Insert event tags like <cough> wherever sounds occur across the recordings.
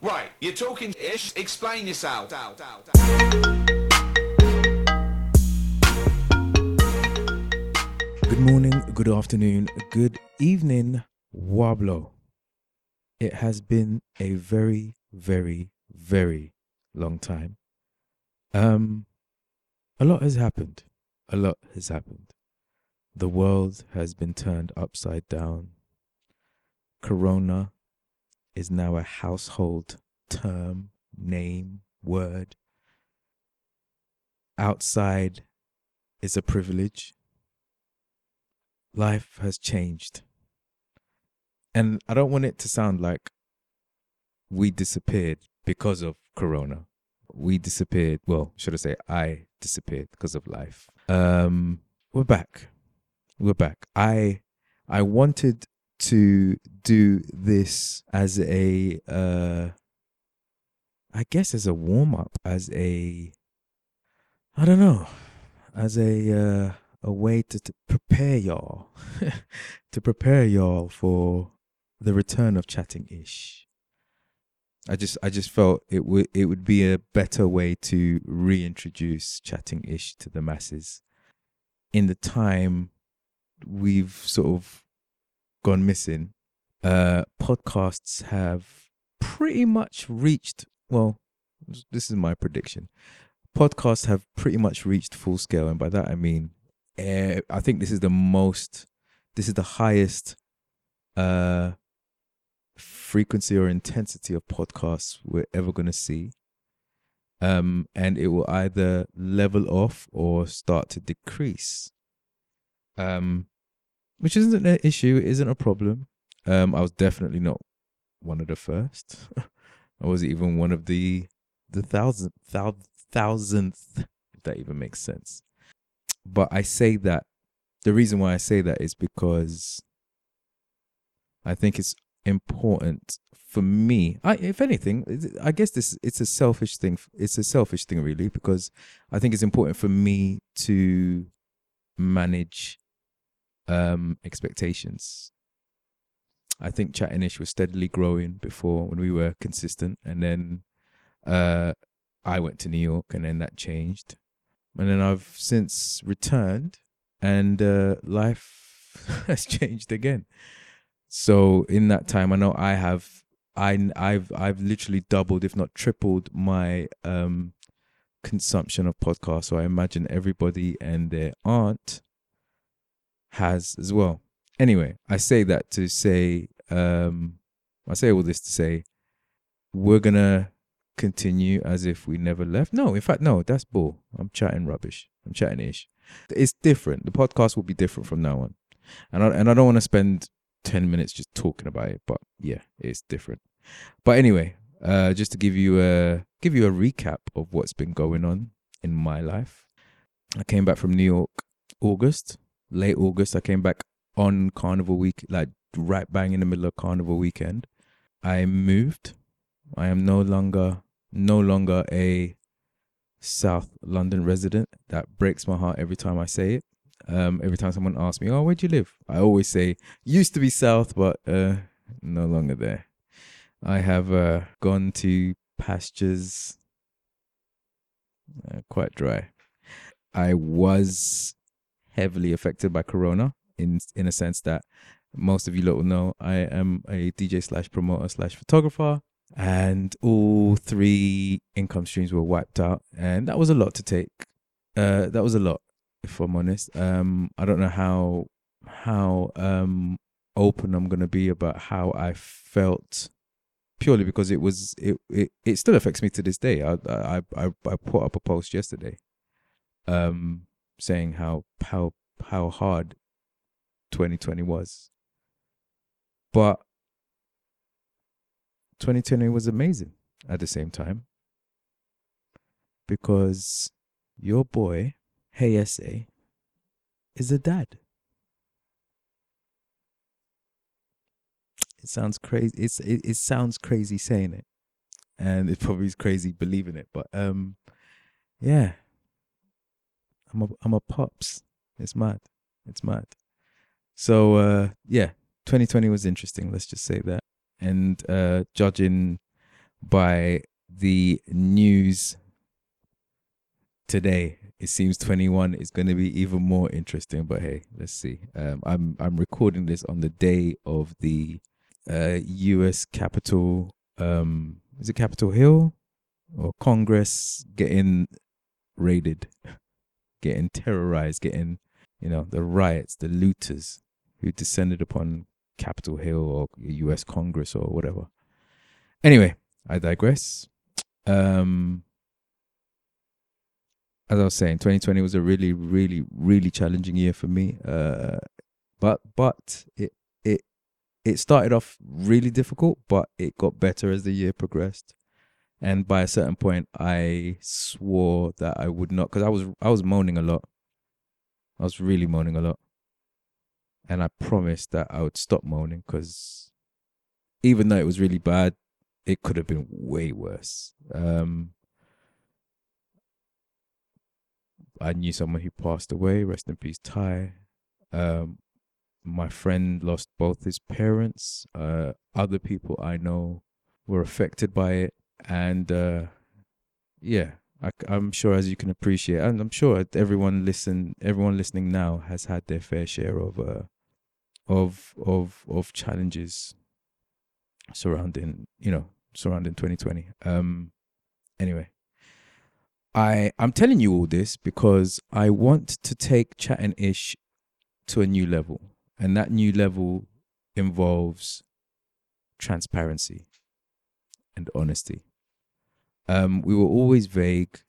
Right, you're talking ish. Explain yourself. Good morning, good afternoon, good evening, Wablo. It has been a very, very, very long time. Um, a lot has happened. A lot has happened. The world has been turned upside down. Corona is now a household term, name, word. Outside is a privilege. Life has changed. And I don't want it to sound like we disappeared because of Corona. We disappeared, well, should I say, I disappeared because of life. Um, we're back. We're back. I I wanted to do this as a uh I guess as a warm up, as a I don't know, as a uh a way to, to prepare y'all <laughs> to prepare y'all for the return of chatting ish. I just I just felt it would it would be a better way to reintroduce chatting ish to the masses in the time we've sort of gone missing. Uh podcasts have pretty much reached well this is my prediction. Podcasts have pretty much reached full scale and by that I mean uh, I think this is the most this is the highest uh frequency or intensity of podcasts we're ever going to see. Um, and it will either level off or start to decrease. Um, which isn't an issue, isn't a problem. Um, I was definitely not one of the first. <laughs> I was even one of the the thousandth, thousandth, if that even makes sense. But I say that the reason why I say that is because I think it's important for me. I, if anything, I guess this it's a selfish thing. It's a selfish thing, really, because I think it's important for me to manage um, expectations. I think Chatting Ish was steadily growing before when we were consistent, and then uh, I went to New York, and then that changed, and then I've since returned, and uh, life <laughs> has changed again. So in that time, I know I have I I've I've literally doubled, if not tripled, my um consumption of podcasts. So I imagine everybody and their aunt has as well. Anyway, I say that to say um I say all this to say we're gonna continue as if we never left. No, in fact, no, that's bull. I'm chatting rubbish. I'm chatting ish. It's different. The podcast will be different from now on. And I and I don't want to spend 10 minutes just talking about it but yeah it's different but anyway uh just to give you a give you a recap of what's been going on in my life i came back from new york august late august i came back on carnival week like right bang in the middle of carnival weekend i moved i am no longer no longer a south london resident that breaks my heart every time i say it um, every time someone asks me, "Oh, where do you live?" I always say, "Used to be South, but uh, no longer there." I have uh, gone to pastures uh, quite dry. I was heavily affected by Corona in in a sense that most of you lot will know I am a DJ slash promoter slash photographer, and all three income streams were wiped out, and that was a lot to take. Uh, that was a lot if I'm honest. Um, I don't know how how um open I'm gonna be about how I felt purely because it was it it, it still affects me to this day. I I I I put up a post yesterday, um, saying how how how hard 2020 was, but 2020 was amazing at the same time because your boy Hey SA is a dad. It sounds crazy. It's it, it sounds crazy saying it, and it probably is crazy believing it. But um, yeah, I'm a I'm a pops. It's mad. It's mad. So uh, yeah, 2020 was interesting. Let's just say that. And uh, judging by the news today. It seems 21 is going to be even more interesting, but hey, let's see. Um, I'm I'm recording this on the day of the uh, U.S. Capitol. Um, is it Capitol Hill or Congress getting raided, <laughs> getting terrorized, getting you know the riots, the looters who descended upon Capitol Hill or U.S. Congress or whatever. Anyway, I digress. Um, as I was saying, 2020 was a really, really, really challenging year for me. Uh, but but it it it started off really difficult, but it got better as the year progressed. And by a certain point, I swore that I would not, because I was I was moaning a lot. I was really moaning a lot, and I promised that I would stop moaning because even though it was really bad, it could have been way worse. Um, I knew someone who passed away. Rest in peace, Ty. Um, my friend lost both his parents. Uh, other people I know were affected by it, and uh, yeah, I, am sure as you can appreciate, and I'm sure everyone listen, everyone listening now has had their fair share of uh, of of of challenges surrounding, you know, surrounding 2020. Um, anyway, I I'm telling you all this because I want to take Chatting Ish to a new level, and that new level involves transparency and honesty. Um, we were always vague,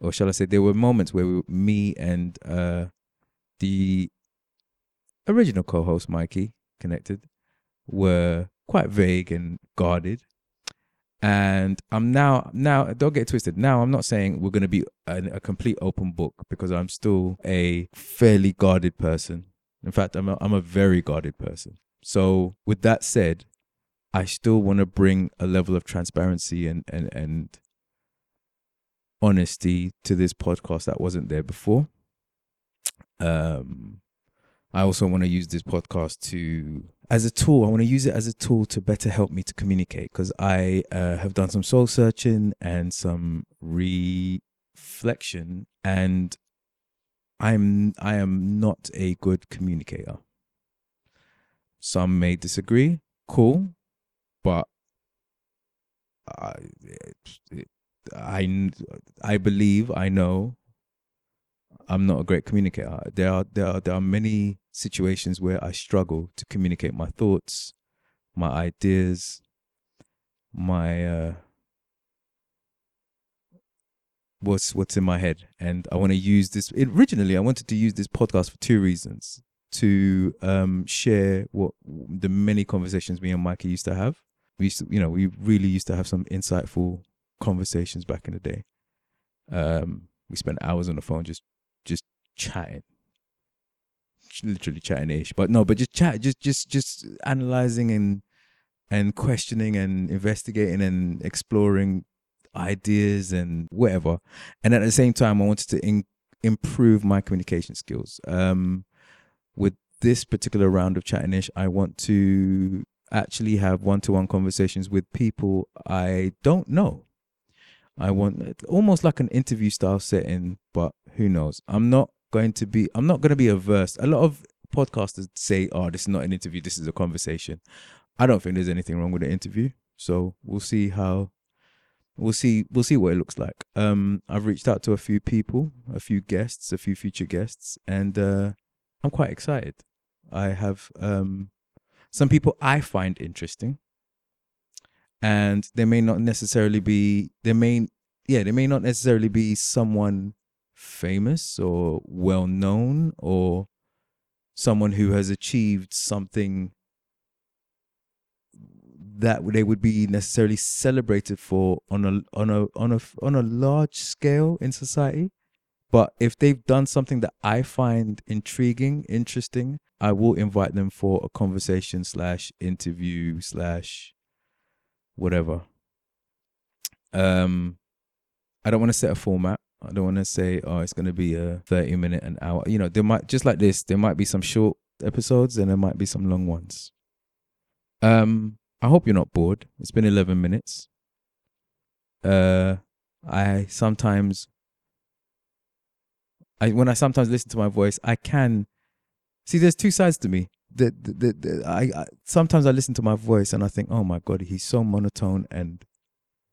or shall I say, there were moments where we, me and uh, the original co-host Mikey connected were quite vague and guarded and I'm now now don't get twisted. Now I'm not saying we're going to be a, a, complete open book because I'm still a fairly guarded person. In fact, I'm a, I'm a very guarded person. So with that said, I still want to bring a level of transparency and and and honesty to this podcast that wasn't there before. Um, I also want to use this podcast to as a tool. I want to use it as a tool to better help me to communicate because I uh, have done some soul searching and some reflection, and I'm I am not a good communicator. Some may disagree. Cool, but I I I believe I know I'm not a great communicator. There are there are there are many situations where I struggle to communicate my thoughts, my ideas, my uh what's what's in my head. And I want to use this originally I wanted to use this podcast for two reasons. To um share what the many conversations me and Mikey used to have. We used to you know, we really used to have some insightful conversations back in the day. Um we spent hours on the phone just just chatting. Literally chatting ish. But no but just chat just just just analyzing and and questioning and investigating and exploring ideas and whatever. And at the same time i wanted to in, improve my communication skills. Um with this particular round of chatting ish i want to actually have one-to-one conversations with people i don't know I want almost like an interview style setting, but who knows? I'm not going to be I'm not going to be averse. A lot of podcasters say, "Oh, this is not an interview. This is a conversation." I don't think there's anything wrong with an interview. So we'll see how we'll see we'll see what it looks like. Um, I've reached out to a few people, a few guests, a few future guests, and uh, I'm quite excited. I have um, some people I find interesting and they may not necessarily be they may yeah they may not necessarily be someone famous or well known or someone who has achieved something that they would be necessarily celebrated for on a on a on a on a large scale in society. But if they've done something that i find intriguing interesting i will invite them for a conversation slash interview slash whatever. Um, I don't want to set a format. I don't want to say, oh, it's going to be a 30 minute, an hour. You know, there might, just like this, there might be some short episodes and there might be some long ones. Um, I hope you're not bored. It's been 11 minutes. uh, I sometimes, I when I sometimes listen to my voice, I can see. There's two sides to me. The, the, the, I, I sometimes I listen to my voice and I think, oh my god, he's so monotone and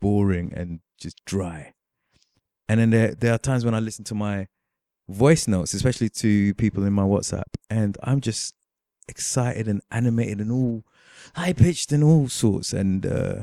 boring and just dry. And then there there are times when I listen to my voice notes, especially to people in my WhatsApp, and I'm just excited and animated and all high pitched and all sorts. And uh,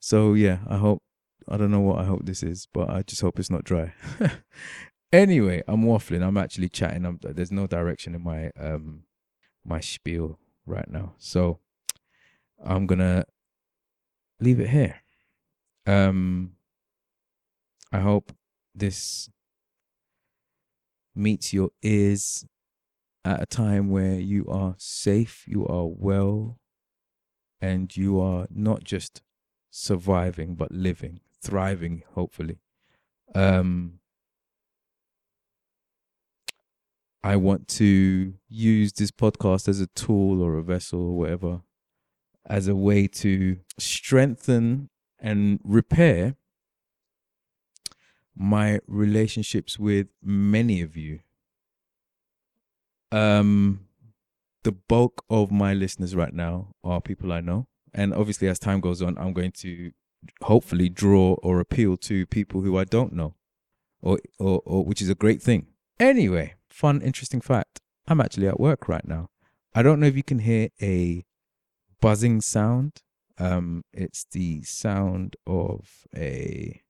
so yeah, I hope I don't know what I hope this is, but I just hope it's not dry. <laughs> anyway, I'm waffling. I'm actually chatting. I'm, there's no direction in my um my spiel right now, so I'm gonna leave it here. Um, I hope this meets your ears at a time where you are safe, you are well, and you are not just surviving but living, thriving, hopefully. Um, I want to use this podcast as a tool or a vessel or whatever as a way to strengthen and repair my relationships with many of you. Um, the bulk of my listeners right now are people I know, and obviously, as time goes on, I'm going to hopefully draw or appeal to people who I don't know, or or, or which is a great thing. Anyway, fun, interesting fact: I'm actually at work right now. I don't know if you can hear a buzzing sound. Um, it's the sound of a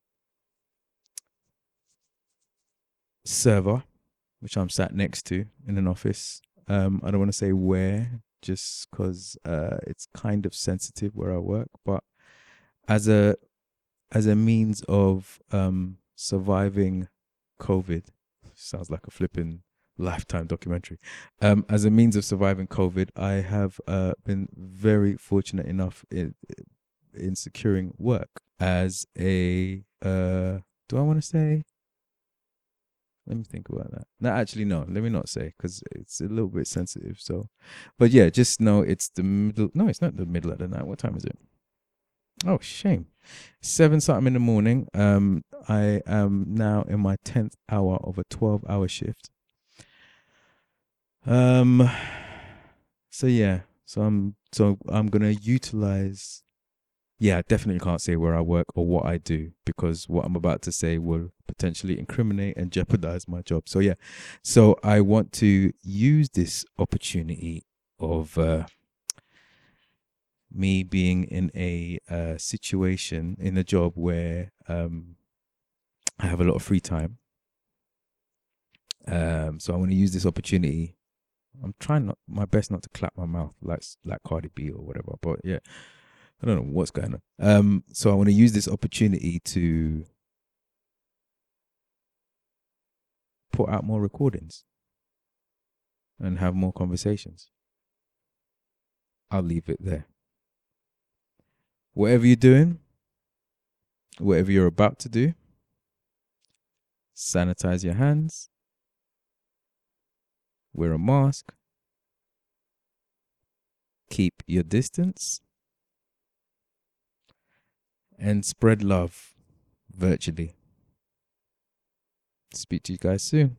server, which I'm sat next to in an office. Um, I don't want to say where, just because uh, it's kind of sensitive where I work. But as a as a means of um, surviving COVID, sounds like a flipping lifetime documentary. Um, as a means of surviving COVID, I have uh, been very fortunate enough in, in securing work as a. Uh, do I want to say? Let me think about that. No, actually, no. Let me not say because it's a little bit sensitive. So, but yeah, just know it's the middle. No, it's not the middle of the night. What time is it? Oh, shame. Seven something in the morning. Um, I am now in my tenth hour of a twelve-hour shift. Um, so yeah, so I'm so I'm gonna utilize. Yeah, I definitely can't say where I work or what I do because what I'm about to say will potentially incriminate and jeopardize my job. So yeah, so I want to use this opportunity of uh, me being in a uh, situation in a job where um, I have a lot of free time. Um, so I want to use this opportunity. I'm trying not my best not to clap my mouth like like Cardi B or whatever, but yeah, I don't know what's going on. Um, so I want to use this opportunity to put out more recordings and have more conversations. I'll leave it there. Whatever you're doing, whatever you're about to do, sanitize your hands, wear a mask, keep your distance, and spread love virtually. Speak to you guys soon.